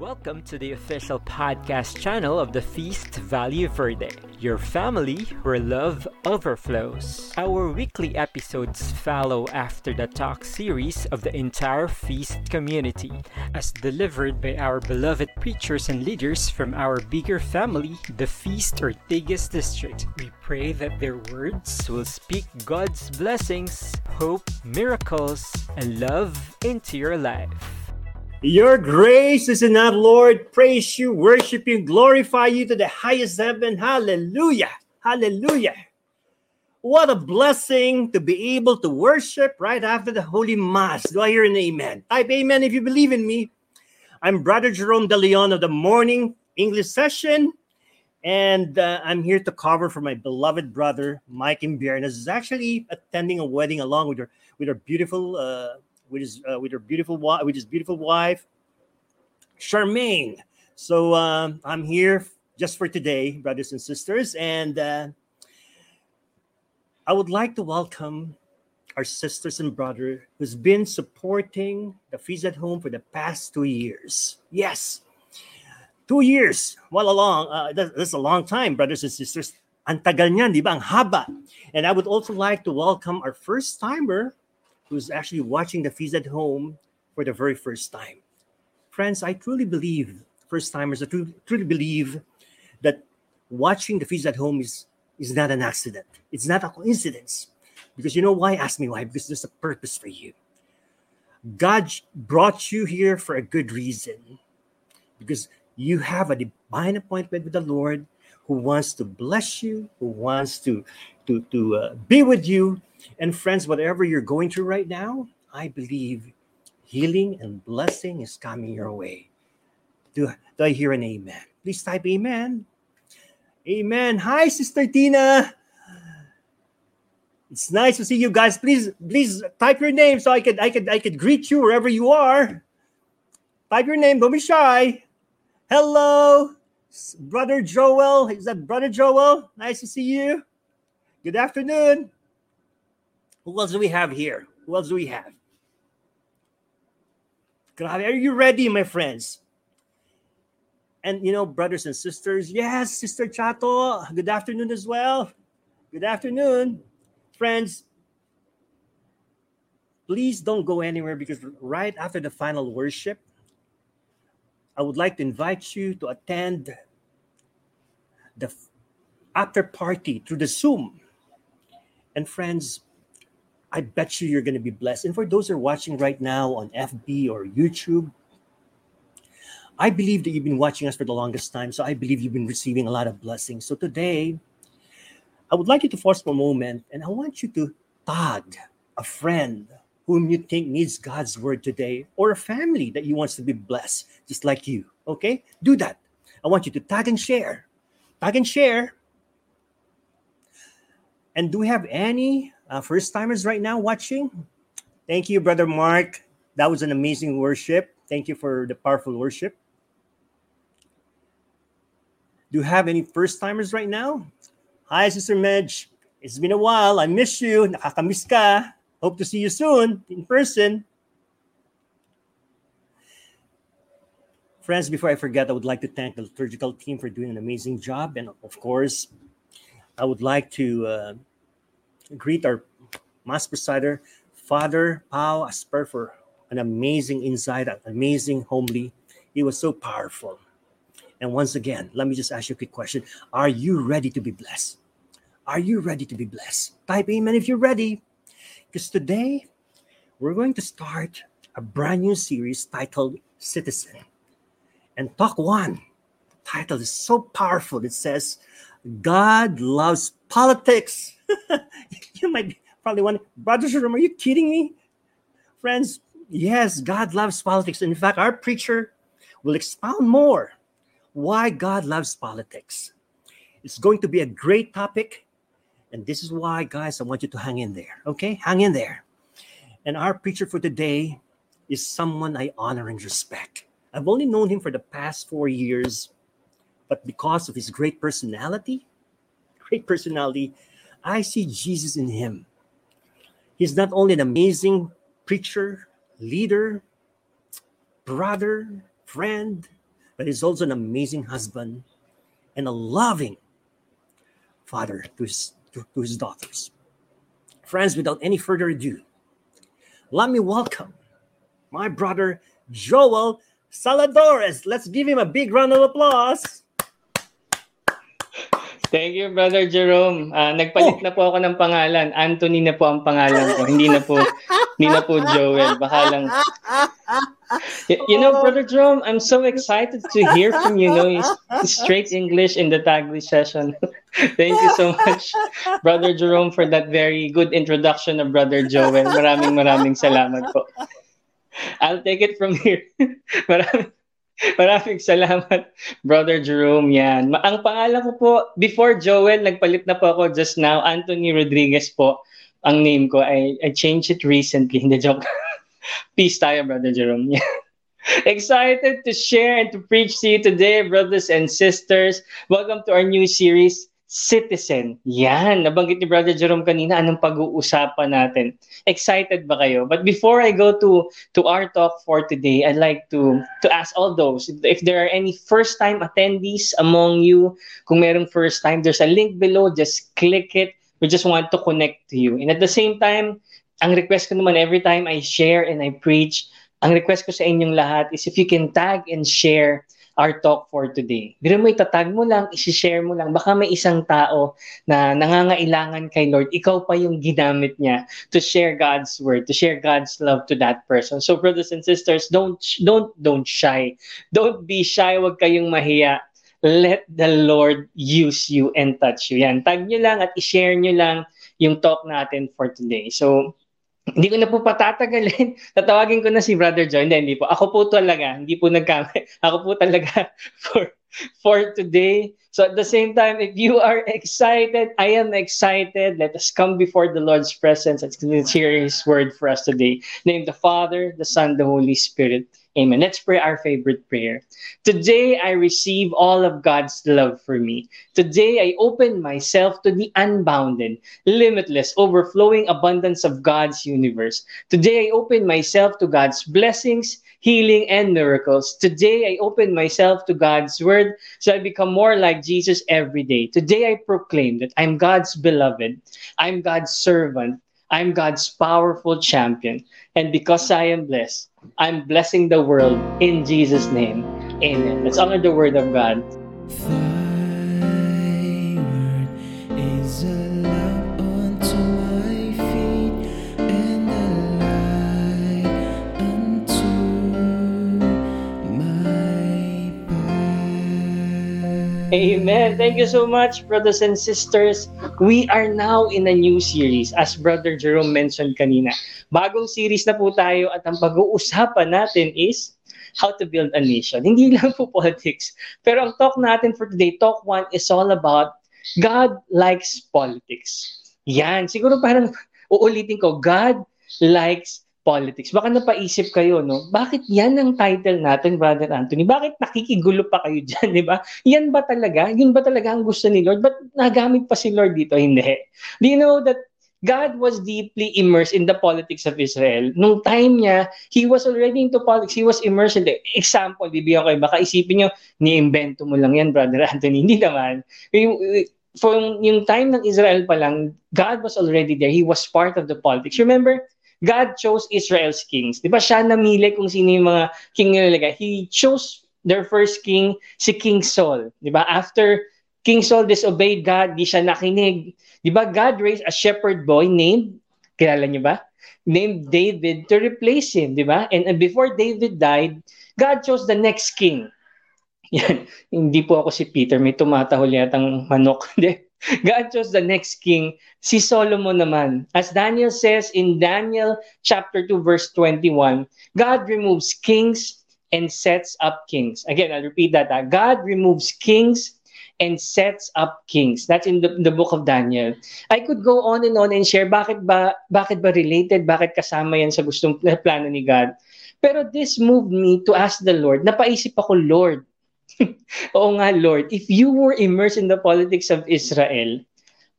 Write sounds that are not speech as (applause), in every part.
Welcome to the official podcast channel of the Feast Value Verde, your family where love overflows. Our weekly episodes follow after the talk series of the entire Feast community, as delivered by our beloved preachers and leaders from our bigger family, the Feast Ortigas District. We pray that their words will speak God's blessings, hope, miracles, and love into your life. Your grace is enough, Lord. Praise you, worship you, glorify you to the highest heaven. Hallelujah. Hallelujah. What a blessing to be able to worship right after the Holy Mass. Do I hear an amen? Type amen if you believe in me. I'm Brother Jerome De Leon of the morning English session, and uh, I'm here to cover for my beloved brother Mike Imbiernas. is actually attending a wedding along with her with her beautiful uh, with his uh, with her beautiful wife, with his beautiful wife, Charmaine. So um, I'm here just for today, brothers and sisters, and uh, I would like to welcome our sisters and brother who's been supporting the Feast at Home for the past two years. Yes, two years. Well, along uh, that's a long time, brothers and sisters. Haba. And I would also like to welcome our first timer, who's actually watching the feast at home for the very first time. Friends, I truly believe, first timers, I truly, believe that watching the feast at home is, is not an accident. It's not a coincidence. Because you know why? Ask me why. Because there's a purpose for you. God brought you here for a good reason. Because you have a divine appointment with the Lord who wants to bless you, who wants to, to, to uh, be with you, and friends, whatever you're going through right now, I believe healing and blessing is coming your way. Do, do I hear an amen? Please type amen. Amen. Hi, Sister Tina. It's nice to see you guys. Please, please type your name so I could I could I could greet you wherever you are. Type your name, don't be shy. Hello, brother Joel. Is that brother Joel? Nice to see you. Good afternoon. Who else do we have here? Who else do we have? Grabe, are you ready, my friends? And you know, brothers and sisters, yes, Sister Chato, good afternoon as well. Good afternoon, friends. Please don't go anywhere because right after the final worship, I would like to invite you to attend the after party through the Zoom. And friends, I bet you you're going to be blessed. And for those who are watching right now on FB or YouTube, I believe that you've been watching us for the longest time. So I believe you've been receiving a lot of blessings. So today, I would like you to force for a moment and I want you to tag a friend whom you think needs God's word today or a family that you wants to be blessed, just like you. Okay? Do that. I want you to tag and share. Tag and share. And do we have any uh, first timers right now watching. Thank you, Brother Mark. That was an amazing worship. Thank you for the powerful worship. Do you have any first timers right now? Hi, Sister Medj. It's been a while. I miss you. Nakakamiss ka. Hope to see you soon in person. Friends, before I forget, I would like to thank the liturgical team for doing an amazing job. And of course, I would like to uh, greet our Mass Presider, Father Pau Asper, for an amazing insight, an amazing homily. It was so powerful. And once again, let me just ask you a quick question. Are you ready to be blessed? Are you ready to be blessed? Type amen if you're ready. Because today, we're going to start a brand new series titled Citizen. And talk one, title is so powerful. It says, God loves politics. (laughs) you might probably wondering, Brother Jerome, are you kidding me? Friends, yes, God loves politics. In fact, our preacher will expound more why God loves politics. It's going to be a great topic. And this is why, guys, I want you to hang in there. Okay? Hang in there. And our preacher for today is someone I honor and respect. I've only known him for the past four years, but because of his great personality, great personality, I see Jesus in him. He's not only an amazing preacher, leader, brother, friend, but he's also an amazing husband and a loving father to his, to, to his daughters. Friends, without any further ado, let me welcome my brother Joel Saladores. Let's give him a big round of applause. Thank you, Brother Jerome. Uh, nagpalit oh. na po ako ng pangalan. Anthony na po ang pangalan ko. Hindi na po, hindi na po Joel. Baka lang. You know, Brother Jerome, I'm so excited to hear from you. Know, straight English in the Taglish session. (laughs) Thank you so much, Brother Jerome, for that very good introduction of Brother Joel. Maraming maraming salamat po. I'll take it from here. (laughs) maraming, (laughs) Maraming salamat, Brother Jerome. Yan. Ang pangalan ko po, before Joel, nagpalit na po ako just now. Anthony Rodriguez po ang name ko. I, I changed it recently. (laughs) Hindi joke. Peace tayo, Brother Jerome. (laughs) Excited to share and to preach to you today, brothers and sisters. Welcome to our new series, citizen. Yan, nabanggit ni Brother Jerome kanina, anong pag-uusapan natin? Excited ba kayo? But before I go to to our talk for today, I'd like to to ask all those if there are any first-time attendees among you, kung merong first time, there's a link below, just click it. We just want to connect to you. And at the same time, ang request ko naman every time I share and I preach, ang request ko sa inyong lahat is if you can tag and share our talk for today. Biro mo itatag mo lang, isi-share mo lang. Baka may isang tao na nangangailangan kay Lord, ikaw pa yung ginamit niya to share God's word, to share God's love to that person. So brothers and sisters, don't don't don't shy. Don't be shy, wag kayong mahiya. Let the Lord use you and touch you. Yan, tag nyo lang at i-share nyo lang yung talk natin for today. So, hindi ko na po patatagalin. (laughs) Tatawagin ko na si Brother John. Hindi, hindi po. Ako po talaga. Hindi po nagkamali. (laughs) Ako po talaga (laughs) for, for today. So at the same time, if you are excited, I am excited. Let us come before the Lord's presence and hear His word for us today. Name the Father, the Son, the Holy Spirit. Amen. Let's pray our favorite prayer. Today, I receive all of God's love for me. Today, I open myself to the unbounded, limitless, overflowing abundance of God's universe. Today, I open myself to God's blessings, healing, and miracles. Today, I open myself to God's word so I become more like Jesus every day. Today, I proclaim that I'm God's beloved, I'm God's servant, I'm God's powerful champion. And because I am blessed, I'm blessing the world in Jesus' name. Amen. Let's honor the word of God. Amen. Thank you so much, brothers and sisters. We are now in a new series, as Brother Jerome mentioned kanina. Bagong series na po tayo at ang pag-uusapan natin is how to build a nation. Hindi (laughs) lang po politics. Pero ang talk natin for today, talk one, is all about God likes politics. Yan. Siguro parang (laughs) uulitin ko, God likes politics. Baka napaisip kayo, no? Bakit yan ang title natin, Brother Anthony? Bakit nakikigulo pa kayo (laughs) dyan, di ba? Yan ba talaga? Yun ba talaga ang gusto ni Lord? Ba't nagamit pa si Lord dito? Hindi. Do you know that God was deeply immersed in the politics of Israel. Nung time niya, He was already into politics. He was immersed in the example. Bibigyan ko kayo. Baka isipin niyo, ni-invento mo lang yan, Brother Anthony. (laughs) Hindi naman. Yung, from yung time ng Israel pa lang, God was already there. He was part of the politics. Remember, God chose Israel's kings. Di ba siya namili kung sino yung mga king nilalagay? He chose their first king, si King Saul. Di ba? After King Saul disobeyed God, di siya nakinig. Di ba? God raised a shepherd boy named, kilala niyo ba? Named David to replace him. Di ba? And, and before David died, God chose the next king. (laughs) Yan. Hindi po ako si Peter. May tumatahol yatang manok. (laughs) (laughs) God chose the next king, si Solomon naman. As Daniel says in Daniel chapter 2 verse 21, God removes kings and sets up kings. Again, I'll repeat that. Uh, God removes kings and sets up kings. That's in the, the book of Daniel. I could go on and on and share bakit ba bakit ba related, bakit kasama yan sa gustong plano ni God. Pero this moved me to ask the Lord. Napaisip ako, Lord, Oo nga, Lord. If you were immersed in the politics of Israel,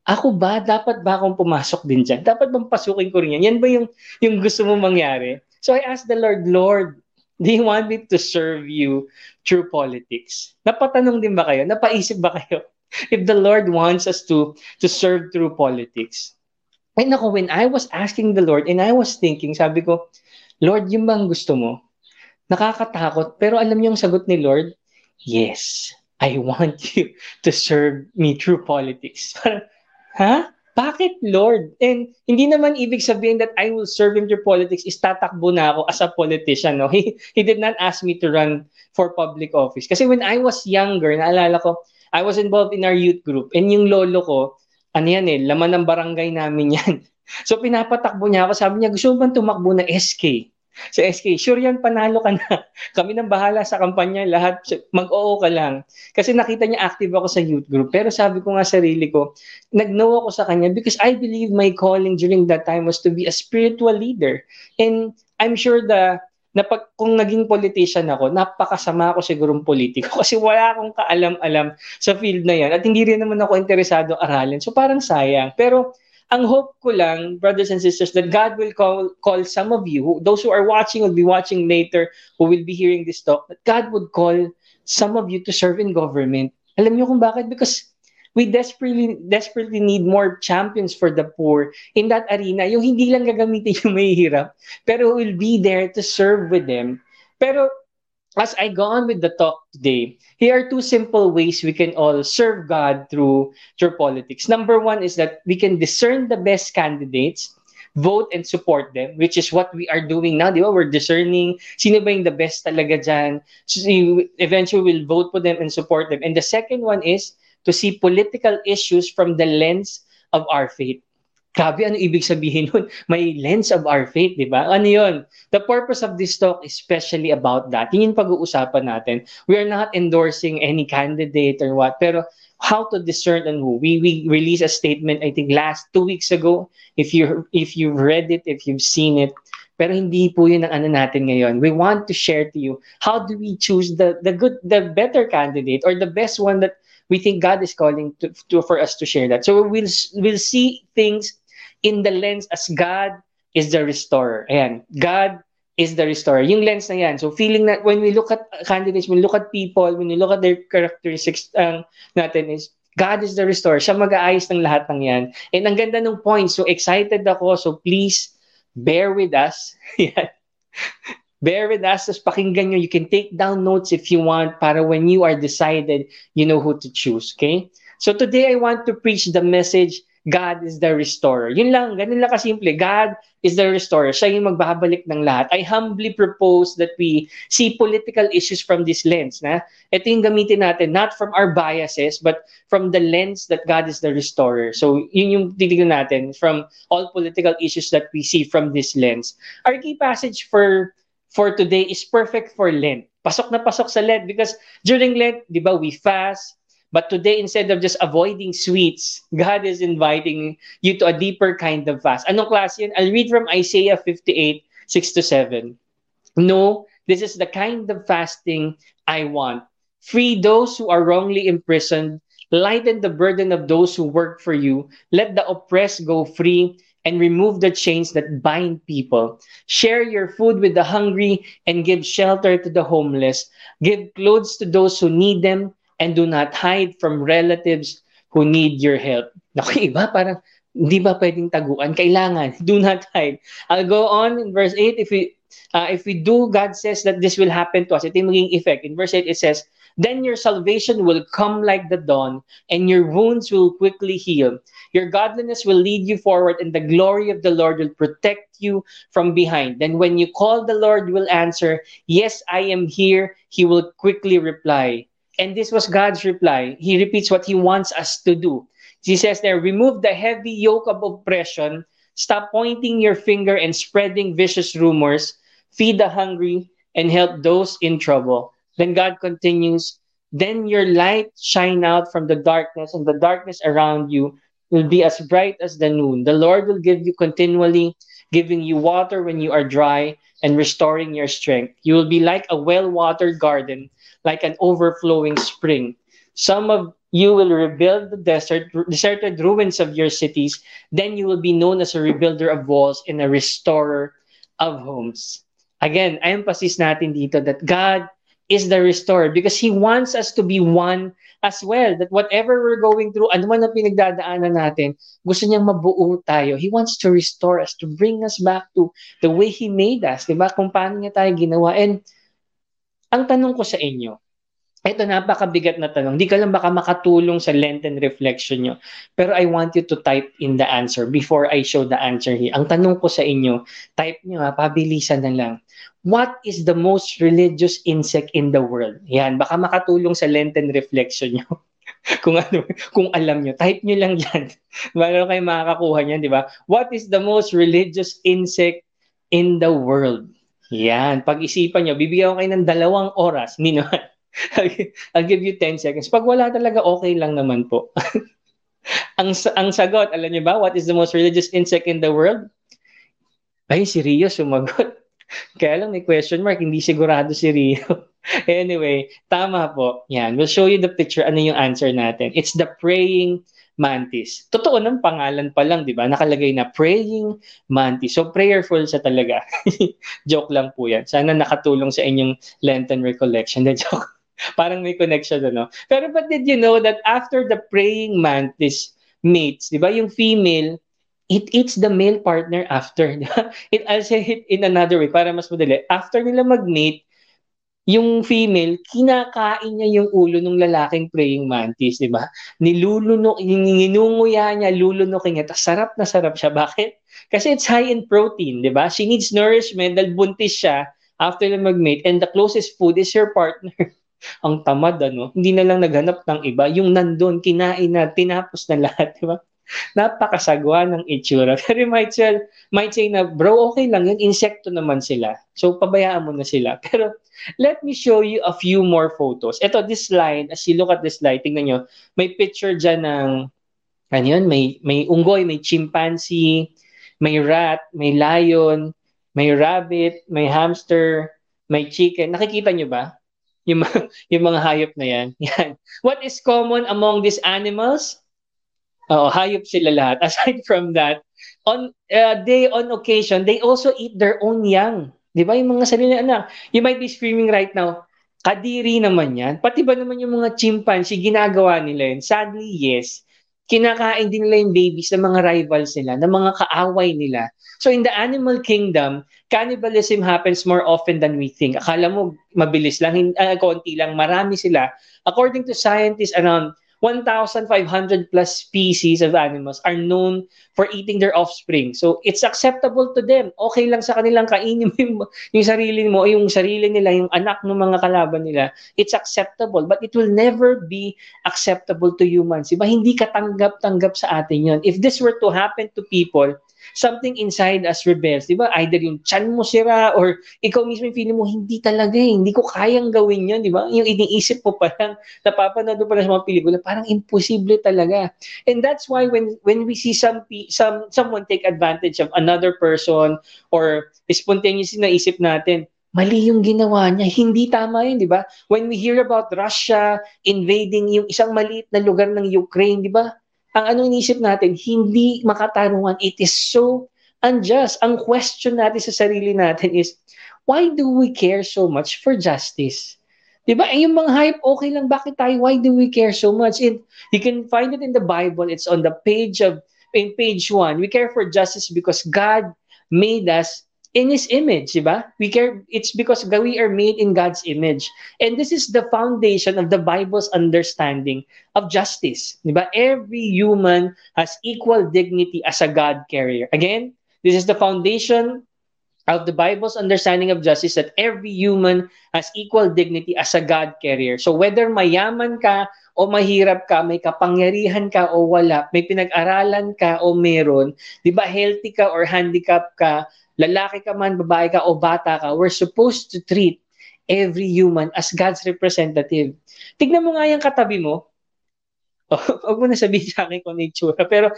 ako ba, dapat ba akong pumasok din dyan? Dapat bang pasukin ko rin yan? Yan ba yung, yung gusto mo mangyari? So I asked the Lord, Lord, Do you want me to serve you through politics? Napatanong din ba kayo? Napaisip ba kayo? (laughs) If the Lord wants us to to serve through politics. And ako, when I was asking the Lord and I was thinking, sabi ko, Lord, yung bang gusto mo? Nakakatakot, pero alam niyo yung sagot ni Lord? Yes, I want (laughs) you to serve me through politics. (laughs) ha? Bakit, Lord? And hindi naman ibig sabihin that I will serve Him through politics is tatakbo na ako as a politician. No? (laughs) He, he did not ask me to run for public office. Kasi when I was younger, naalala ko, I was involved in our youth group. And yung lolo ko, ano yan eh, laman ng barangay namin yan. So pinapatakbo niya ako, sabi niya, gusto mo bang tumakbo na SK? Sa SK, sure yan, panalo ka na. (laughs) Kami nang bahala sa kampanya, lahat, mag-oo ka lang. Kasi nakita niya active ako sa youth group. Pero sabi ko nga sarili ko, nag-know ako sa kanya because I believe my calling during that time was to be a spiritual leader. And I'm sure the na pag, kung naging politician ako, napakasama ako sigurong politiko (laughs) kasi wala akong kaalam-alam sa field na yan at hindi rin naman ako interesado aralin. So parang sayang. Pero ang hope ko lang, brothers and sisters, that God will call, call some of you, who, those who are watching will be watching later, who will be hearing this talk, that God would call some of you to serve in government. Alam niyo kung bakit? Because we desperately desperately need more champions for the poor in that arena. Yung hindi lang gagamitin (laughs) yung mahihirap, pero will be there to serve with them. Pero as I go on with the talk today, here are two simple ways we can all serve God through through politics. Number one is that we can discern the best candidates, vote and support them, which is what we are doing now. Di ba? We're discerning sino ba yung the best talaga dyan. So, eventually, we'll vote for them and support them. And the second one is to see political issues from the lens of our faith. Grabe, ano ibig sabihin nun? (laughs) May lens of our faith, di ba? Ano yun? The purpose of this talk is especially about that. Yun yung pag-uusapan natin. We are not endorsing any candidate or what, pero how to discern and who. We, we released a statement, I think, last two weeks ago. If, you, if you've read it, if you've seen it, pero hindi po yun ang ano natin ngayon. We want to share to you how do we choose the the good the better candidate or the best one that we think God is calling to, to for us to share that. So we'll we'll see things in the lens as God is the restorer. Ayan, God is the restorer. Yung lens na yan. So feeling that when we look at candidates, when we look at people, when we look at their characteristics um, natin is God is the restorer. Siya mag-aayos ng lahat ng yan. And ang ganda ng point. So excited ako. So please bear with us. (laughs) bear with us. Tapos pakinggan nyo. You can take down notes if you want para when you are decided, you know who to choose. Okay? So today I want to preach the message God is the restorer. Yun lang, ganun lang kasimple. God is the restorer. Siya yung magbabalik ng lahat. I humbly propose that we see political issues from this lens. Na? Ito yung gamitin natin, not from our biases, but from the lens that God is the restorer. So yun yung titignan natin from all political issues that we see from this lens. Our key passage for for today is perfect for Lent. Pasok na pasok sa Lent because during Lent, di ba, we fast, But today, instead of just avoiding sweets, (laughs) God is inviting you to a deeper kind of fast. Anong class yun? I'll read from Isaiah 58, 6 to 7. No, this is the kind of fasting I want. Free those who are wrongly imprisoned, lighten the burden of those who work for you, let the oppressed go free, and remove the chains that bind people. Share your food with the hungry and give shelter to the homeless. Give clothes to those who need them and do not hide from relatives who need your help. Naku, iba, parang hindi ba pwedeng taguan? Kailangan. (laughs) Do not hide. I'll go on in verse 8. If we, uh, if we do, God says that this will happen to us. Ito yung maging effect. In verse 8, it says, Then your salvation will come like the dawn, and your wounds will quickly heal. Your godliness will lead you forward, and the glory of the Lord will protect you from behind. Then when you call, the Lord will answer, Yes, I am here. He will quickly reply. And this was God's reply. He repeats what he wants us to do. He says there, remove the heavy yoke of oppression, stop pointing your finger and spreading vicious rumors, feed the hungry, and help those in trouble. Then God continues, then your light shine out from the darkness, and the darkness around you will be as bright as the noon. The Lord will give you continually, giving you water when you are dry and restoring your strength. You will be like a well watered garden like an overflowing spring. Some of you will rebuild the desert, deserted ruins of your cities. Then you will be known as a rebuilder of walls and a restorer of homes. Again, emphasis natin dito that God is the restorer because He wants us to be one as well. That whatever we're going through, ano man ang pinagdadaanan natin, gusto niyang mabuo tayo. He wants to restore us, to bring us back to the way He made us. Diba? Kung paano niya tayo ginawa. And ang tanong ko sa inyo, ito napakabigat na tanong. Di ka lang baka makatulong sa Lenten reflection nyo. Pero I want you to type in the answer before I show the answer here. Ang tanong ko sa inyo, type nyo ha, pabilisan na lang. What is the most religious insect in the world? Yan, baka makatulong sa Lenten reflection nyo. (laughs) kung ano, kung alam nyo, type nyo lang yan. (laughs) Baka kayo makakakuha niyan, di ba? What is the most religious insect in the world? Yan, pag-isipan nyo, bibigyan ko kayo ng dalawang oras, Nino. (laughs) I'll give you 10 seconds. Pag wala talaga, okay lang naman po. (laughs) ang, ang sagot, alam niyo ba, what is the most religious insect in the world? Ay, si Rio sumagot. (laughs) Kaya lang may question mark, hindi sigurado si Rio. anyway, tama po. Yan, we'll show you the picture. Ano yung answer natin? It's the praying mantis. Totoo ng pangalan pa lang, di ba? Nakalagay na praying mantis. So, prayerful siya talaga. (laughs) joke lang po yan. Sana nakatulong sa inyong Lenten recollection. Na joke. (laughs) Parang may connection, ano? Pero but did you know that after the praying mantis mates, di ba, yung female, it eats the male partner after. (laughs) it also hit in another way para mas madali. After nila mag-mate, yung female, kinakain niya yung ulo ng lalaking praying mantis, di ba? Nilulunok, ninunguya niya, lulunokin niya. Tapos sarap na sarap siya. Bakit? Kasi it's high in protein, di ba? She needs nourishment dahil buntis siya after na mag-mate and the closest food is her partner. (laughs) Ang tamad, ano? Hindi na lang naghanap ng iba. Yung nandun, kinain na, tinapos na lahat, di ba? napakasagwa ng itsura. (laughs) Pero might say, might say na, bro, okay lang yun, insekto naman sila. So, pabayaan mo na sila. (laughs) Pero, let me show you a few more photos. Ito, this slide, as you look at this slide, tingnan nyo, may picture dyan ng, ano yun, may, may unggoy, may chimpanzee, may rat, may lion, may rabbit, may hamster, may chicken. Nakikita nyo ba? Yung, (laughs) yung mga hayop na yan. (laughs) yan. What is common among these animals? Oo, hayop sila lahat. (laughs) Aside from that, on uh, they on occasion, they also eat their own young. 'Di ba? Yung mga sarili anak. You might be screaming right now, kadiri naman yan. Pati ba naman yung mga chimpanzee, ginagawa nila yun? Sadly, yes. Kinakain din nila yung babies ng mga rivals nila, ng mga kaaway nila. So in the animal kingdom, cannibalism happens more often than we think. Akala mo mabilis lang, uh, konti lang, marami sila. According to scientists, around 1,500 plus species of animals are known for eating their offspring. So, it's acceptable to them. Okay lang sa kanilang kainin mo yung, yung sarili mo, yung sarili nila, yung anak ng mga kalaban nila. It's acceptable. But it will never be acceptable to humans. Diba? Hindi katanggap-tanggap sa atin yun. If this were to happen to people, something inside us rebels. Di ba? Either yung chan mo sira or ikaw mismo yung feeling mo, hindi talaga eh. Hindi ko kayang gawin yan. Di ba? Yung iniisip mo pa lang, napapanood pa lang sa mga pelikula, parang imposible talaga. And that's why when when we see some some someone take advantage of another person or spontaneously naisip natin, mali yung ginawa niya. Hindi tama yun, di ba? When we hear about Russia invading yung isang maliit na lugar ng Ukraine, di ba? Ang ano inisip natin, hindi makatarungan. It is so unjust. Ang question natin sa sarili natin is, why do we care so much for justice? Di ba? Yung mga hype, okay lang. Bakit tayo? Why do we care so much? And you can find it in the Bible. It's on the page of, in page 1. We care for justice because God made us in His image, di ba? We care, it's because we are made in God's image. And this is the foundation of the Bible's understanding of justice, di ba? Every human has equal dignity as a God carrier. Again, this is the foundation of the Bible's understanding of justice that every human has equal dignity as a God carrier. So whether mayaman ka o mahirap ka, may kapangyarihan ka o wala, may pinag-aralan ka o meron, 'di ba healthy ka or handicapped ka, lalaki ka man, babae ka, o bata ka, we're supposed to treat every human as God's representative. Tignan mo nga yung katabi mo. Oh, (laughs) huwag mo na sabihin sa akin kung nature. Pero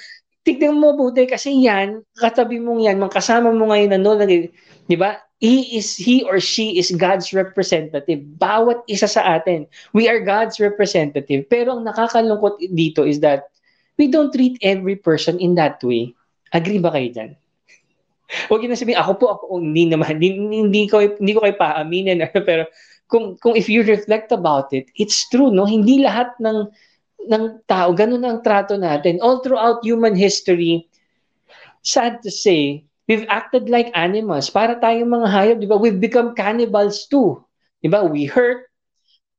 tignan mo mabuti kasi yan, katabi mong yan, kasama mo ngayon na no, di ba? He is he or she is God's representative. Bawat isa sa atin, we are God's representative. Pero ang nakakalungkot dito is that we don't treat every person in that way. Agree ba kayo dyan? Huwag niyo na sabihin, ako po, ako, oh, hindi naman, hindi, hindi, ko, hindi ko kayo paaminin. pero kung, kung if you reflect about it, it's true, no? Hindi lahat ng, ng tao, ganun ang trato natin. All throughout human history, sad to say, we've acted like animals. Para tayong mga hayop, di ba? We've become cannibals too. Di ba? We hurt,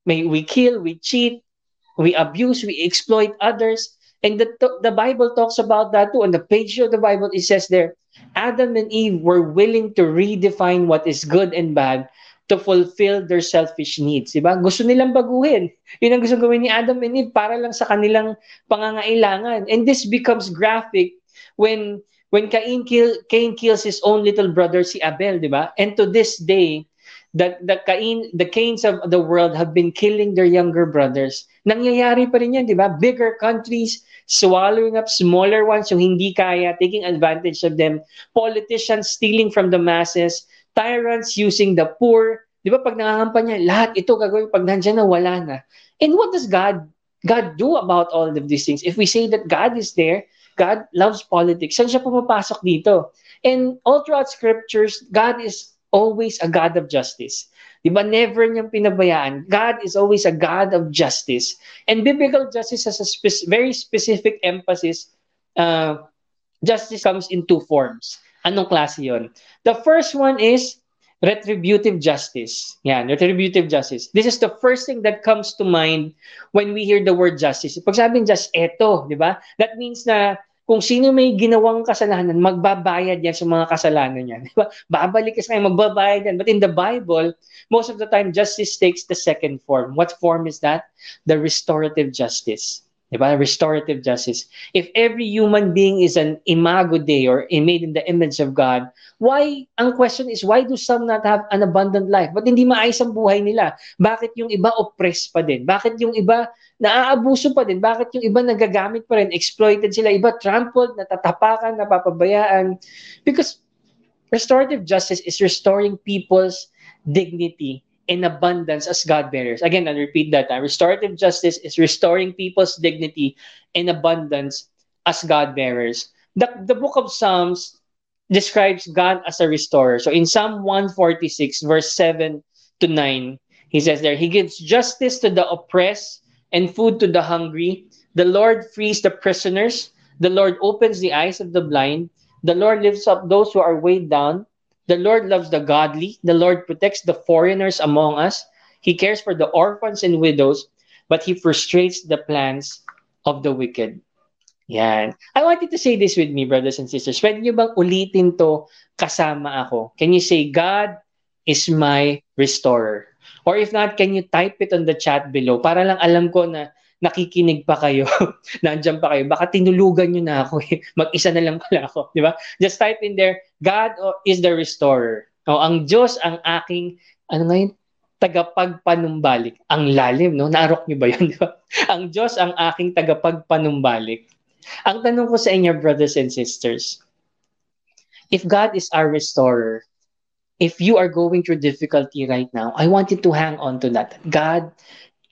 may, we kill, we cheat, we abuse, we exploit others. And the, the Bible talks about that too. On the page of the Bible, it says there, Adam and Eve were willing to redefine what is good and bad to fulfill their selfish needs. Diba? Gusto nilang baguhin. Yun ang gusto gawin ni Adam and Eve para lang sa kanilang pangangailangan. And this becomes graphic when when Cain, kill, Cain kills his own little brother, si Abel, di ba? And to this day, the, the, Cain, the Cains of the world have been killing their younger brothers. Nangyayari pa rin yan, di ba? Bigger countries swallowing up smaller ones yung hindi kaya, taking advantage of them, politicians stealing from the masses, tyrants using the poor. Di ba pag nangangampanya, lahat ito gagawin pag nandiyan na wala na. And what does God God do about all of these things? If we say that God is there, God loves politics, saan siya pumapasok dito? And all throughout scriptures, God is always a God of justice. Di ba? Never niyang pinabayaan. God is always a God of justice. And biblical justice has a spe- very specific emphasis. Uh, justice comes in two forms. Anong klase yon? The first one is retributive justice. Yan, retributive justice. This is the first thing that comes to mind when we hear the word justice. Pag sabing just eto, di ba? That means na kung sino may ginawang kasalanan, magbabayad yan sa mga kasalanan niya. Diba? Babalik ka sa kanya, magbabayad yan. But in the Bible, most of the time, justice takes the second form. What form is that? The restorative justice. Diba? Restorative justice. If every human being is an imago Dei or made in the image of God, why, ang question is, why do some not have an abundant life? Ba't hindi maayos ang buhay nila? Bakit yung iba oppressed pa din? Bakit yung iba naaabuso pa din. Bakit yung iba nagagamit pa rin? Exploited sila. Iba trampled, natatapakan, napapabayaan. Because restorative justice is restoring people's dignity and abundance as God bearers. Again, I'll repeat that. Time. Restorative justice is restoring people's dignity in abundance as God bearers. The, the book of Psalms describes God as a restorer. So in Psalm 146, verse 7 to 9, he says there, He gives justice to the oppressed and food to the hungry. The Lord frees the prisoners. The Lord opens the eyes of the blind. The Lord lifts up those who are weighed down. The Lord loves the godly. The Lord protects the foreigners among us. He cares for the orphans and widows, but he frustrates the plans of the wicked. Yan. I wanted to say this with me, brothers and sisters. Pwede nyo bang ulitin to kasama ako? Can you say, God is my restorer? Or if not, can you type it on the chat below para lang alam ko na nakikinig pa kayo, (laughs) nandiyan pa kayo. Baka tinulugan nyo na ako eh. Mag-isa na lang pala ako. Di ba? Just type in there, God is the restorer. O, ang Diyos ang aking, ano ngayon? tagapagpanumbalik. Ang lalim, no? Naarok nyo ba yun? (laughs) Ang Diyos ang aking tagapagpanumbalik. Ang tanong ko sa inyo, brothers and sisters, if God is our restorer, if you are going through difficulty right now, I want you to hang on to that. God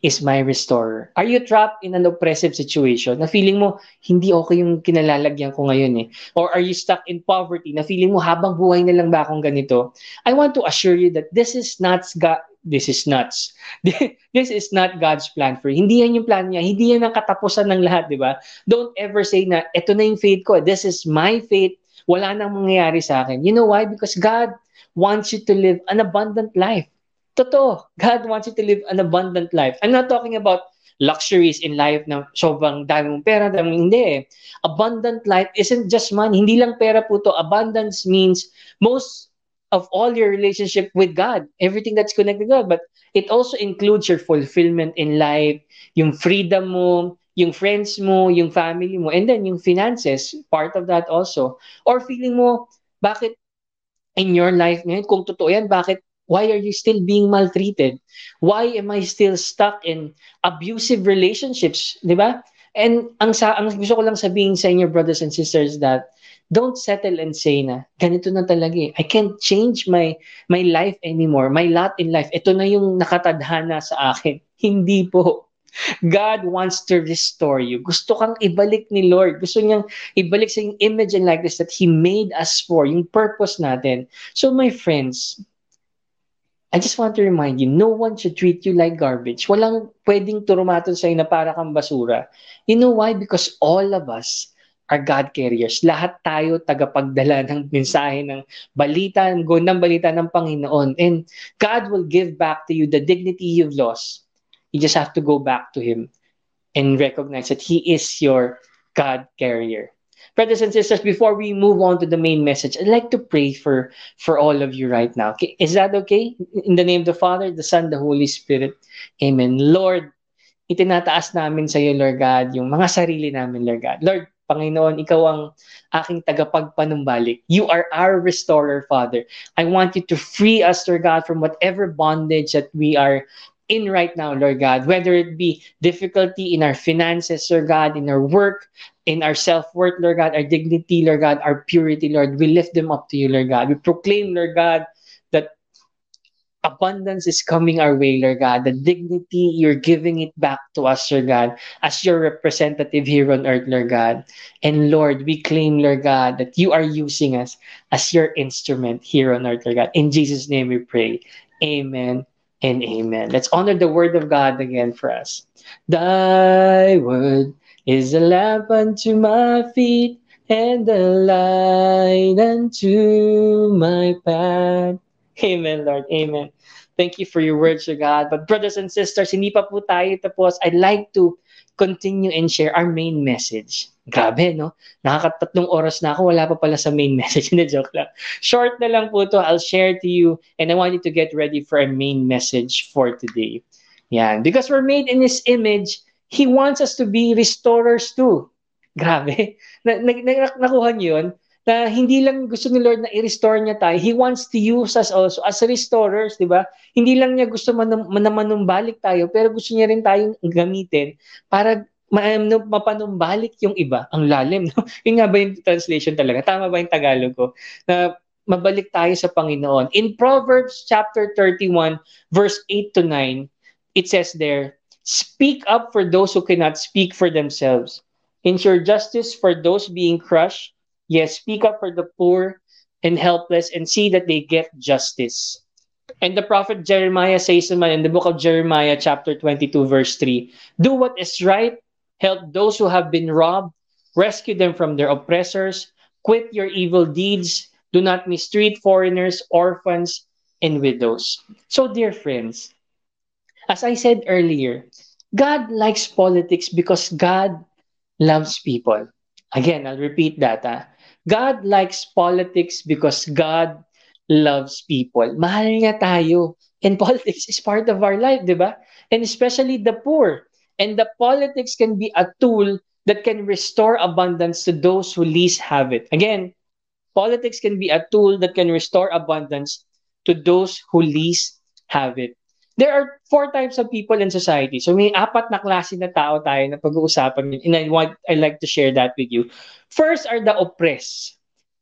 is my restorer. Are you trapped in an oppressive situation na feeling mo hindi okay yung kinalalagyan ko ngayon eh? Or are you stuck in poverty na feeling mo habang buhay na lang ba akong ganito? I want to assure you that this is not God this is nuts. (laughs) this is not God's plan for you. Hindi yan yung plan niya. Hindi yan ang katapusan ng lahat, di ba? Don't ever say na, ito na yung faith ko. This is my faith. Wala nang mangyayari sa akin. You know why? Because God wants you to live an abundant life. Totoo, God wants you to live an abundant life. I'm not talking about luxuries in life na sobrang dami mong pera, dami hindi eh. Abundant life isn't just money. Hindi lang pera po to. Abundance means most of all your relationship with God, everything that's connected to God. But it also includes your fulfillment in life, yung freedom mo, yung friends mo, yung family mo, and then yung finances, part of that also. Or feeling mo, bakit in your life ngayon, kung totoo yan, bakit, why are you still being maltreated? Why am I still stuck in abusive relationships? Di ba? And ang, sa, ang gusto ko lang sabihin sa inyo, brothers and sisters, that don't settle and say na, ganito na talaga eh. I can't change my, my life anymore. My lot in life. Ito na yung nakatadhana sa akin. (laughs) Hindi po. God wants to restore you. Gusto kang ibalik ni Lord. Gusto niyang ibalik sa yung image and likeness that He made us for, yung purpose natin. So my friends, I just want to remind you, no one should treat you like garbage. Walang pwedeng turumaton sa'yo na para kang basura. You know why? Because all of us are God carriers. Lahat tayo tagapagdala (laughs) ng mensahe ng balita, ng gandang balita ng Panginoon. And God will give back to you the dignity you've lost You just have to go back to Him and recognize that He is your God carrier. Brothers and sisters, before we move on to the main message, I'd like to pray for for all of you right now. Is that okay? In the name of the Father, the Son, the Holy Spirit. Amen. Lord, itinataas namin sa iyo, Lord God, yung mga sarili namin, Lord God. Lord, Panginoon, ikaw ang aking tagapagpanumbalik. You are our restorer, Father. I want you to free us, Lord God, from whatever bondage that we are in right now, Lord God, whether it be difficulty in our finances, Lord God, in our work, in our self-worth, Lord God, our dignity, Lord God, our purity, Lord, we lift them up to you, Lord God. We proclaim, Lord God, that abundance is coming our way, Lord God. The dignity, you're giving it back to us, Lord God, as your representative here on earth, Lord God. And Lord, we claim, Lord God, that you are using us as your instrument here on earth, Lord God. In Jesus' name we pray. Amen and amen. Let's honor the word of God again for us. Thy word is a lamp unto my feet and a light unto my path. Amen, Lord. Amen. Thank you for your words, O God. But brothers and sisters, hindi pa po tayo tapos. I'd like to continue and share our main message. Grabe, no? Nakakatatlong oras na ako, wala pa pala sa main (laughs) message. Hindi, joke lang. Short na lang po to. I'll share to you and I want you to get ready for a main message for today. Yan. Because we're made in His image, He wants us to be restorers too. Grabe. (laughs) Na, na, na, nakuha niyo yun? na hindi lang gusto ni Lord na i-restore niya tayo. He wants to use us also as restorers, di ba? Hindi lang niya gusto man, man, manumbalik tayo, pero gusto niya rin tayong gamitin para ma- ano, mapanumbalik yung iba. Ang lalim, no? (laughs) Yun nga ba yung translation talaga? Tama ba yung Tagalog ko? Na mabalik tayo sa Panginoon. In Proverbs chapter 31, verse 8 to 9, it says there, Speak up for those who cannot speak for themselves. Ensure justice for those being crushed Yes, speak up for the poor and helpless and see that they get justice. And the prophet Jeremiah says naman in the book of Jeremiah, chapter 22, verse 3 Do what is right, help those who have been robbed, rescue them from their oppressors, quit your evil deeds, do not mistreat foreigners, orphans, and widows. So, dear friends, as I said earlier, God likes politics because God loves people. Again, I'll repeat that. Ah. God likes politics because God loves people. Mahal niya tayo. And (laughs) politics is part of our life, di ba? And especially the poor. And the politics can be a tool that can restore abundance to those who least have it. Again, politics can be a tool that can restore abundance to those who least have it. There are four types of people in society. So may apat na klase na tao tayo na pag-uusapan and I want I like to share that with you. First are the oppressed.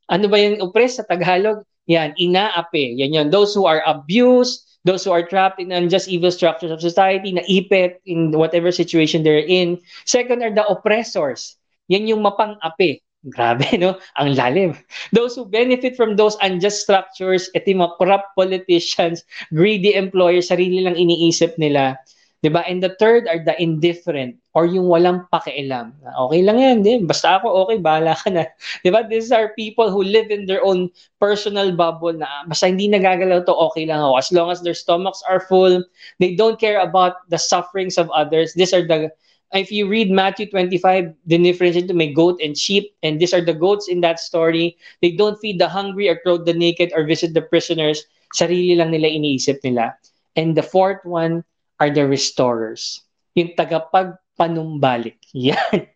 Ano ba yung oppressed sa Tagalog? Yan, inaapi. Yan yun. Those who are abused, those who are trapped in unjust evil structures of society, naipit in whatever situation they're in. Second are the oppressors. Yan yung mapang-api. Grabe, (laughs) no? Ang lalim. Those who benefit from those unjust structures, ito yung mga corrupt politicians, greedy employers, sarili lang iniisip nila. 'Di ba? And the third are the indifferent or yung walang pakialam. Okay lang 'yan, din. Basta ako okay, bahala ka na. (laughs) 'Di ba? These are people who live in their own personal bubble na basta hindi nagagalaw to, okay lang ako. As long as their stomachs are full, they don't care about the sufferings of others. These are the if you read Matthew 25, the difference into may goat and sheep, and these are the goats in that story. They don't feed the hungry or clothe the naked or visit the prisoners. Sarili lang nila iniisip nila. And the fourth one are the restorers. Yung tagapagpanumbalik. (laughs) Yan.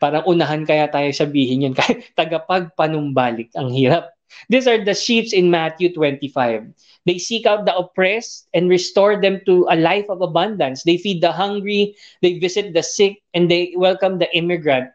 Parang unahan kaya tayo sabihin yun. (laughs) tagapagpanumbalik. Ang hirap. These are the sheep in Matthew 25. They seek out the oppressed and restore them to a life of abundance. They feed the hungry, they visit the sick, and they welcome the immigrant.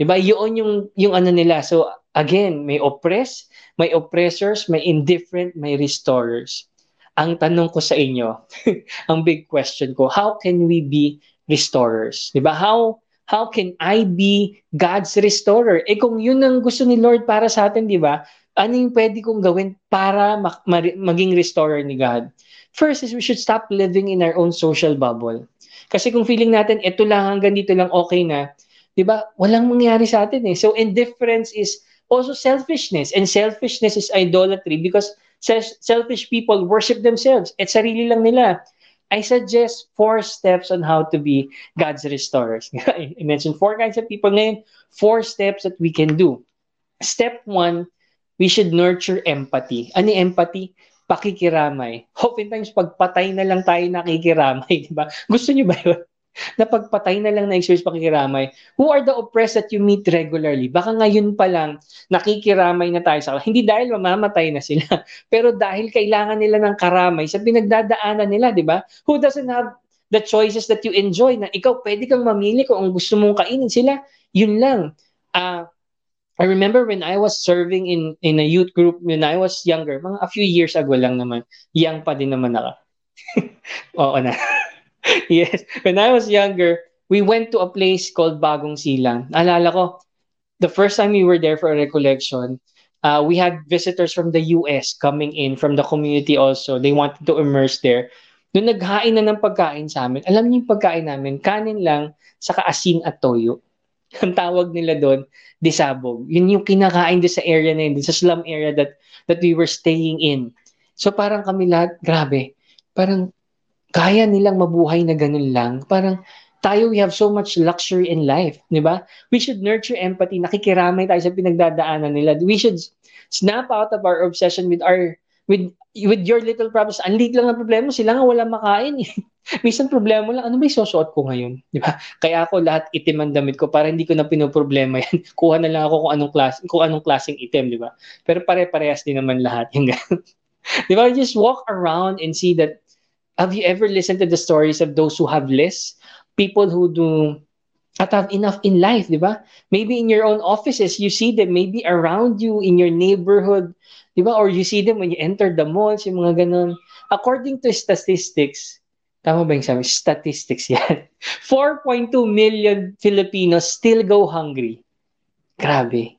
Diba? Yun yung, yung ano nila. So, again, may oppressed, may oppressors, may indifferent, may restorers. Ang tanong ko sa inyo, (laughs) ang big question ko, how can we be restorers? 'Di ba? How how can I be God's restorer? Eh kung yun ang gusto ni Lord para sa atin, 'di ba? Ano yung pwede kong gawin para ma- ma- maging restorer ni God? First is we should stop living in our own social bubble. Kasi kung feeling natin ito lang hanggang dito lang okay na, 'di ba? Walang mangyari sa atin eh. So indifference is also selfishness and selfishness is idolatry because selfish people worship themselves. At sarili lang nila. I suggest four steps on how to be God's restorers. (laughs) I mentioned four kinds of people ngayon, four steps that we can do. Step one, we should nurture empathy. Ano empathy? Pakikiramay. Oftentimes, pagpatay na lang tayo nakikiramay, (laughs) di ba? Gusto niyo ba yun? Na pagpatay na lang na experience pakikiramay, who are the oppressed that you meet regularly? Baka ngayon pa lang, nakikiramay na tayo sa kanila. Hindi dahil mamamatay na sila, (laughs) pero dahil kailangan nila ng karamay sa pinagdadaanan nila, di ba? Who doesn't have the choices that you enjoy na ikaw pwede kang mamili kung ang gusto mong kainin sila, yun lang. Uh, I remember when I was serving in in a youth group when I was younger, mga a few years ago lang naman. Young pa din naman ako. (laughs) Oo na. (laughs) yes. When I was younger, we went to a place called Bagong Silang. Alala ko, the first time we were there for a recollection, uh, we had visitors from the US coming in from the community also. They wanted to immerse there. Nung naghain na ng pagkain sa amin, alam niyo yung pagkain namin, kanin lang, saka asin at toyo. (laughs) Ang tawag nila doon, disabog. Yun yung kinakain doon sa area na yun, sa slum area that, that we were staying in. So parang kami lahat, grabe, parang kaya nilang mabuhay na ganun lang. Parang tayo, we have so much luxury in life, di ba? We should nurture empathy. Nakikiramay tayo sa pinagdadaanan nila. We should snap out of our obsession with our with with your little problems. Ang liit lang ng problema, sila nga wala makain. (laughs) Minsan problema lang, ano ba susuot ko ngayon? Di ba? Kaya ako lahat itim ang damit ko para hindi ko na pinoproblema yan. (laughs) Kuha na lang ako kung anong class, kung anong klaseng itim, di ba? Pero pare-parehas din naman lahat. Yung (laughs) di ba? Just walk around and see that have you ever listened to the stories of those who have less? People who do not have enough in life, di ba? Maybe in your own offices, you see them. Maybe around you, in your neighborhood, di ba? Or you see them when you enter the malls, yung mga ganun. According to statistics, tama ba yung sabi? Statistics (laughs) yan. 4.2 million Filipinos still go hungry. Grabe.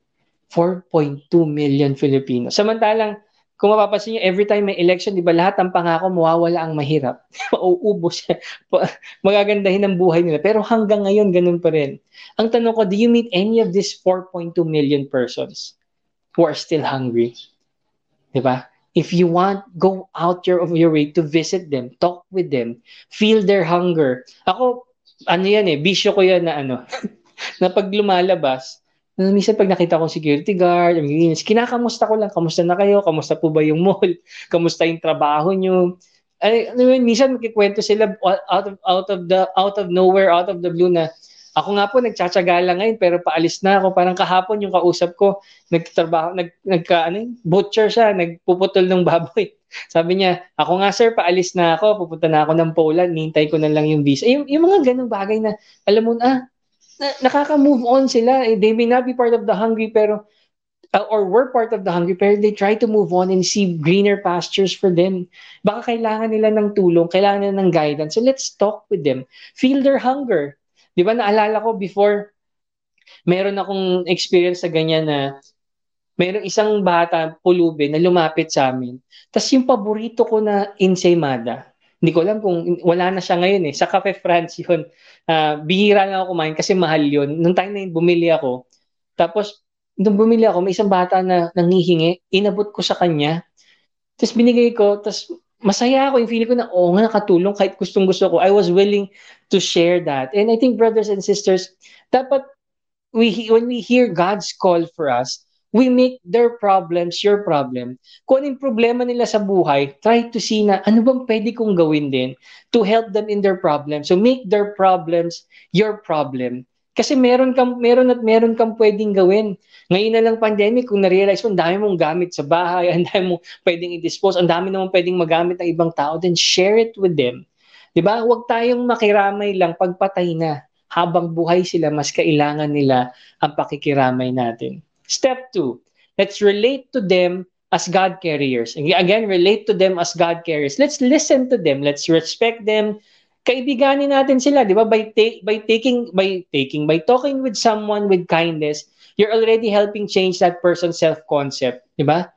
4.2 million Filipinos. Samantalang, kung mapapansin niyo, every time may election, di ba, lahat ng pangako mawawala ang mahirap. (laughs) Mauubos siya. (laughs) Magagandahin ang buhay nila. Pero hanggang ngayon, ganun pa rin. Ang tanong ko, do you meet any of these 4.2 million persons who are still hungry? Di ba? If you want, go out your, of your way to visit them, talk with them, feel their hunger. Ako, ano yan eh, bisyo ko yan na ano, (laughs) na pag lumalabas, Uh, minsan pag nakita ko security guard, kinakamusta ko lang, kamusta na kayo, kamusta po ba yung mall, (laughs) kamusta yung trabaho nyo. Ay, I mean, minsan magkikwento sila out of out of the out of nowhere, out of the blue na ako nga po nagtsatsaga lang ngayon pero paalis na ako. Parang kahapon yung kausap ko, nagtatrabaho, nag nagka ano, butcher siya, nagpuputol ng baboy. (laughs) Sabi niya, ako nga sir, paalis na ako, pupunta na ako ng Poland, nintay ko na lang yung visa. Yung, yung mga ganung bagay na, alam mo na, ah, na, nakaka-move on sila. Eh, they may not be part of the hungry, pero uh, or were part of the hungry, pero they try to move on and see greener pastures for them. Baka kailangan nila ng tulong, kailangan nila ng guidance. So let's talk with them. Feel their hunger. Di ba, naalala ko before, meron akong experience sa ganyan na meron isang bata, pulube, na lumapit sa amin. Tapos yung paborito ko na ensaymada, hindi ko alam kung wala na siya ngayon eh. Sa Cafe France yun. Uh, bihira na ako kumain kasi mahal yun. Nung time na yun, bumili ako. Tapos, nung bumili ako, may isang bata na nangihingi. Inabot ko sa kanya. Tapos binigay ko. Tapos masaya ako. Yung feeling ko na, oo oh, nga, nakatulong kahit gustong gusto ko. I was willing to share that. And I think brothers and sisters, dapat we when we hear God's call for us, we make their problems your problem. Kung anong problema nila sa buhay, try to see na ano bang pwede kong gawin din to help them in their problem. So make their problems your problem. Kasi meron kang meron at meron kang pwedeng gawin. Ngayon na lang pandemic, kung na-realize mo, ang dami mong gamit sa bahay, (laughs) ang dami mong pwedeng i-dispose, ang dami naman pwedeng magamit ng ibang tao, then share it with them. 'Di ba? Huwag tayong makiramay lang pagpatay na. Habang buhay sila, mas kailangan nila ang pakikiramay natin. Step two, let's relate to them as God carriers. Again, relate to them as God carriers. Let's listen to them. Let's respect them. Kaibiganin natin sila, di ba? By, ta- by taking, by taking, by talking with someone with kindness, you're already helping change that person's self-concept, di ba?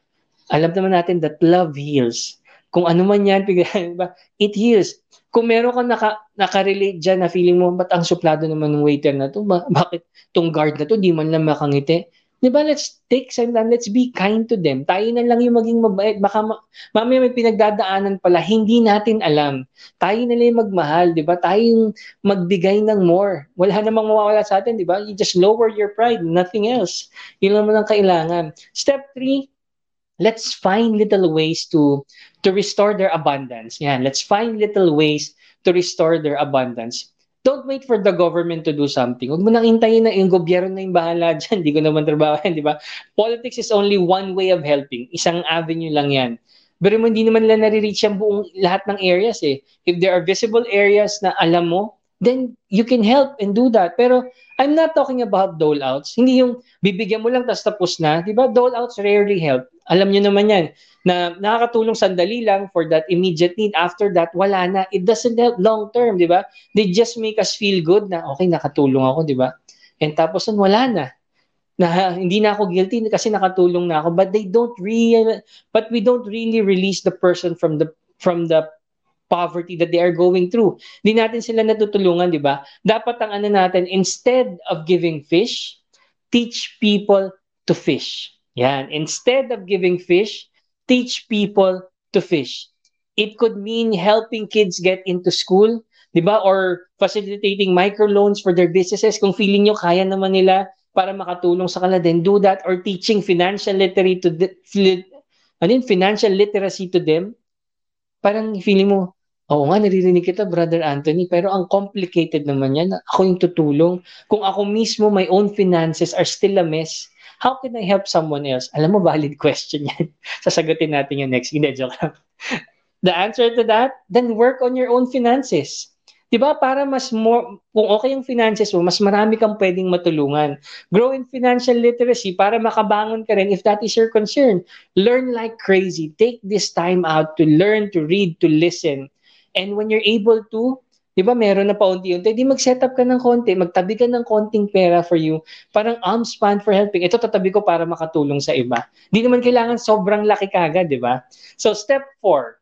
Alam naman natin that love heals. Kung ano man yan, (laughs) di ba? It heals. Kung meron kang naka, naka-relate dyan na feeling mo, ba't ang suplado naman ng waiter na to? Ba- bakit tong guard na to, di man lang makangiti? Di ba, let's take some time, let's be kind to them. Tayo na lang yung maging mabait. Baka ma- mamaya may pinagdadaanan pala, hindi natin alam. Tayo na lang yung magmahal, di ba? Tayo yung magbigay ng more. Wala namang mawawala sa atin, di ba? You just lower your pride, nothing else. Yun naman ang kailangan. Step three, let's find little ways to to restore their abundance. Yan, let's find little ways to restore their abundance don't wait for the government to do something. Huwag mo nang intayin na yung gobyerno na yung bahala (laughs) dyan. Hindi ko naman trabaho yan, di ba? Politics is only one way of helping. Isang avenue lang yan. Pero mo hindi naman nila nare-reach yung buong lahat ng areas eh. If there are visible areas na alam mo, then you can help and do that. Pero I'm not talking about dole-outs. Hindi yung bibigyan mo lang tapos tapos na. Di ba? Dole-outs rarely help. Alam nyo naman yan na nakakatulong sandali lang for that immediate need. After that, wala na. It doesn't help long term, di ba? They just make us feel good na, okay, nakatulong ako, di ba? And tapos nun, wala na. Na hindi na ako guilty kasi nakatulong na ako. But they don't really, but we don't really release the person from the from the poverty that they are going through. Hindi natin sila natutulungan, di ba? Dapat ang ano natin, instead of giving fish, teach people to fish. Yan. Instead of giving fish, teach people to fish. It could mean helping kids get into school, 'di ba? Or facilitating microloans for their businesses kung feeling nyo kaya naman nila para makatulong sa kanila, then do that or teaching financial literacy to the, ano financial literacy to them. Parang feeling mo, Oo nga, naririnig kita, Brother Anthony, pero ang complicated naman yan. Ako yung tutulong. Kung ako mismo, my own finances are still a mess, How can I help someone else? Alam mo, valid question yan. (laughs) Sasagutin natin yung next. Hindi, joke lang. (laughs) The answer to that, then work on your own finances. 'Di ba? Para mas more kung okay yung finances mo, mas marami kang pwedeng matulungan. Grow in financial literacy para makabangon ka rin if that is your concern. Learn like crazy. Take this time out to learn, to read, to listen. And when you're able to, Di ba meron na paunti-unti, di mag-set up ka ng konti, magtabi ka ng konting pera for you, parang arms fund for helping. Ito tatabi ko para makatulong sa iba. Di naman kailangan sobrang laki kagad, di ba? So step four.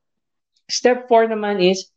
Step four naman is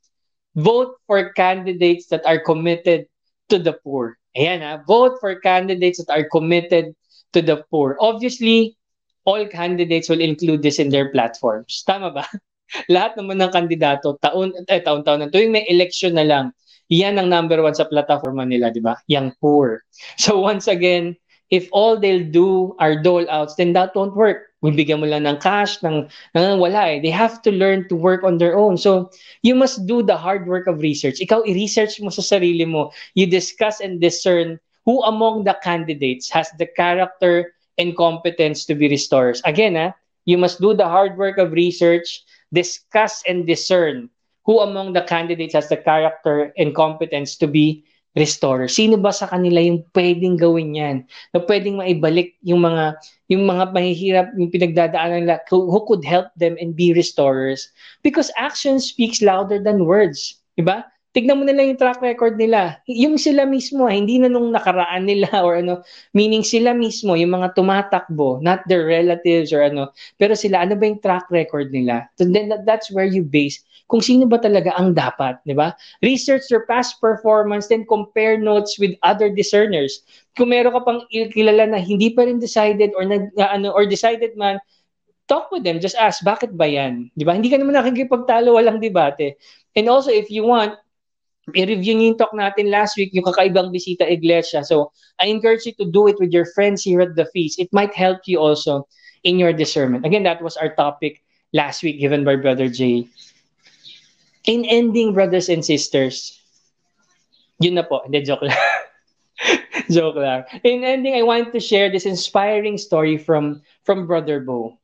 vote for candidates that are committed to the poor. Ayan ha, vote for candidates that are committed to the poor. Obviously, all candidates will include this in their platforms. Tama ba? (laughs) lahat naman ng kandidato, taon, eh, taon-taon na, tuwing may election na lang, yan ang number one sa plataforma nila, di ba? Yang poor. So once again, if all they'll do are dole outs, then that won't work. Bibigyan mo lang ng cash, ng, ng wala eh. They have to learn to work on their own. So, you must do the hard work of research. Ikaw, i-research mo sa sarili mo. You discuss and discern who among the candidates has the character and competence to be restored. Again, ah, you must do the hard work of research discuss and discern who among the candidates has the character and competence to be restorer. Sino ba sa kanila yung pwedeng gawin yan? Na pwedeng maibalik yung mga yung mga mahihirap, yung pinagdadaanan nila, who, could help them and be restorers? Because action speaks louder than words. Diba? Tignan mo nila yung track record nila. Yung sila mismo, hindi na nung nakaraan nila (laughs) or ano, meaning sila mismo, yung mga tumatakbo, not their relatives or ano, pero sila, ano ba yung track record nila? So then that's where you base kung sino ba talaga ang dapat, di ba? Research their past performance, then compare notes with other discerners. Kung meron ka pang kilala na hindi pa rin decided or nag, ano, or decided man, talk with them. Just ask, bakit ba yan? Di ba? Hindi ka naman nakikipagtalo, walang debate. And also, if you want, i-review niyo yung talk natin last week, yung kakaibang bisita iglesia. So, I encourage you to do it with your friends here at the feast. It might help you also in your discernment. Again, that was our topic last week given by Brother Jay. In ending, brothers and sisters, yun na po. Hindi, joke lang. (laughs) joke lang. In ending, I want to share this inspiring story from from Brother Bo.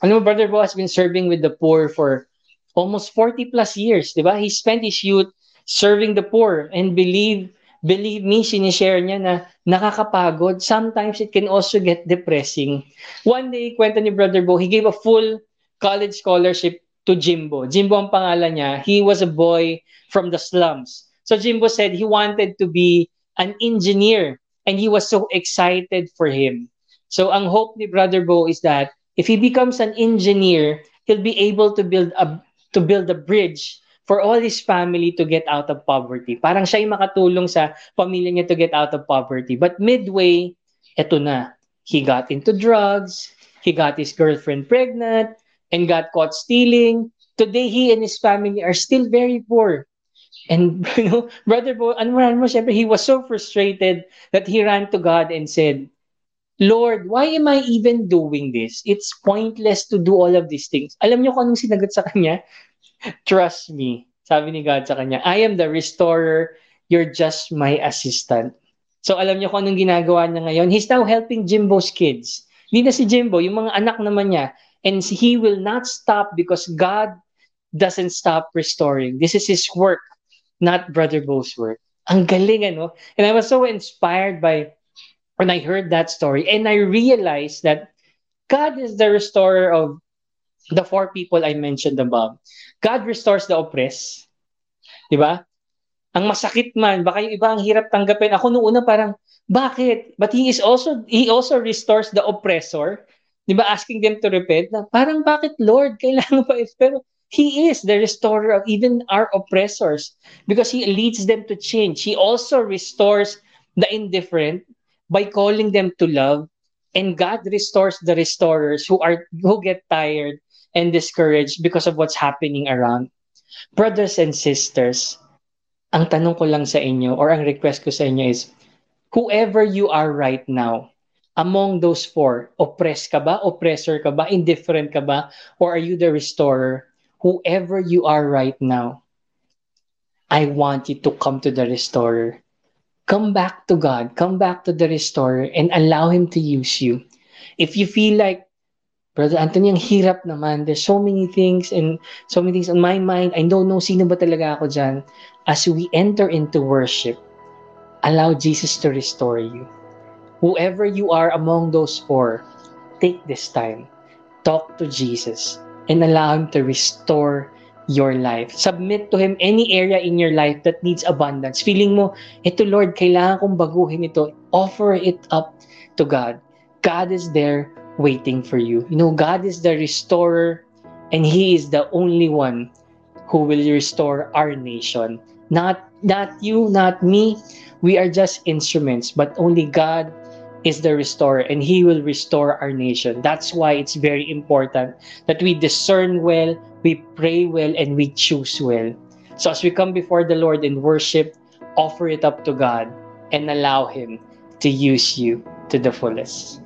Ano, Brother Bo has been serving with the poor for almost 40 plus years, di ba? He spent his youth serving the poor and believe believe me, sinishare niya na nakakapagod. Sometimes it can also get depressing. One day, kwento ni Brother Bo, he gave a full college scholarship to Jimbo. Jimbo ang pangalan niya. He was a boy from the slums. So Jimbo said he wanted to be an engineer and he was so excited for him. So ang hope ni Brother Bo is that if he becomes an engineer, he'll be able to build a to build a bridge for all his family to get out of poverty. Parang siya yung makatulong sa pamilya niya to get out of poverty. But midway, eto na. He got into drugs, he got his girlfriend pregnant, and got caught stealing. Today, he and his family are still very poor. And, (laughs) you know, Brother Bo, ano ano mo, syempre, he was so frustrated that he ran to God and said, Lord, why am I even doing this? It's pointless to do all of these things. Alam niyo kung anong sinagot sa kanya? Trust me. Sabi ni God sa kanya, I am the restorer. You're just my assistant. So alam niyo kung anong ginagawa niya ngayon? He's now helping Jimbo's kids. Hindi na si Jimbo, yung mga anak naman niya. And he will not stop because God doesn't stop restoring. This is his work, not Brother Bo's work. Ang galing, ano? And I was so inspired by when I heard that story. And I realized that God is the restorer of the four people I mentioned above. God restores the oppressed. Di ba? Ang masakit man, baka yung iba ang hirap tanggapin. Ako noong una parang, bakit? But he is also, he also restores the oppressor. Di ba? Asking them to repent. Na, parang bakit Lord? (laughs) Kailangan pa. Pero he is the restorer of even our oppressors because he leads them to change. He also restores the indifferent by calling them to love and God restores the restorers who are who get tired and discouraged because of what's happening around. Brothers and sisters, ang tanong ko lang sa inyo or ang request ko sa inyo is, whoever you are right now, among those four, oppressed ka ba? Oppressor ka ba? Indifferent ka ba? Or are you the restorer? Whoever you are right now, I want you to come to the restorer. Come back to God. Come back to the restorer and allow Him to use you. If you feel like Brother Anthony, ang hirap naman. There's so many things and so many things on my mind. I don't know sino ba talaga ako dyan. As we enter into worship, allow Jesus to restore you. Whoever you are among those four, take this time. Talk to Jesus and allow Him to restore your life. Submit to Him any area in your life that needs abundance. Feeling mo, ito Lord, kailangan kong baguhin ito. Offer it up to God. God is there waiting for you. You know, God is the restorer and He is the only one who will restore our nation. Not not you, not me. We are just instruments, but only God is the restorer and he will restore our nation. That's why it's very important that we discern well, we pray well, and we choose well. So as we come before the Lord in worship, offer it up to God and allow him to use you to the fullest.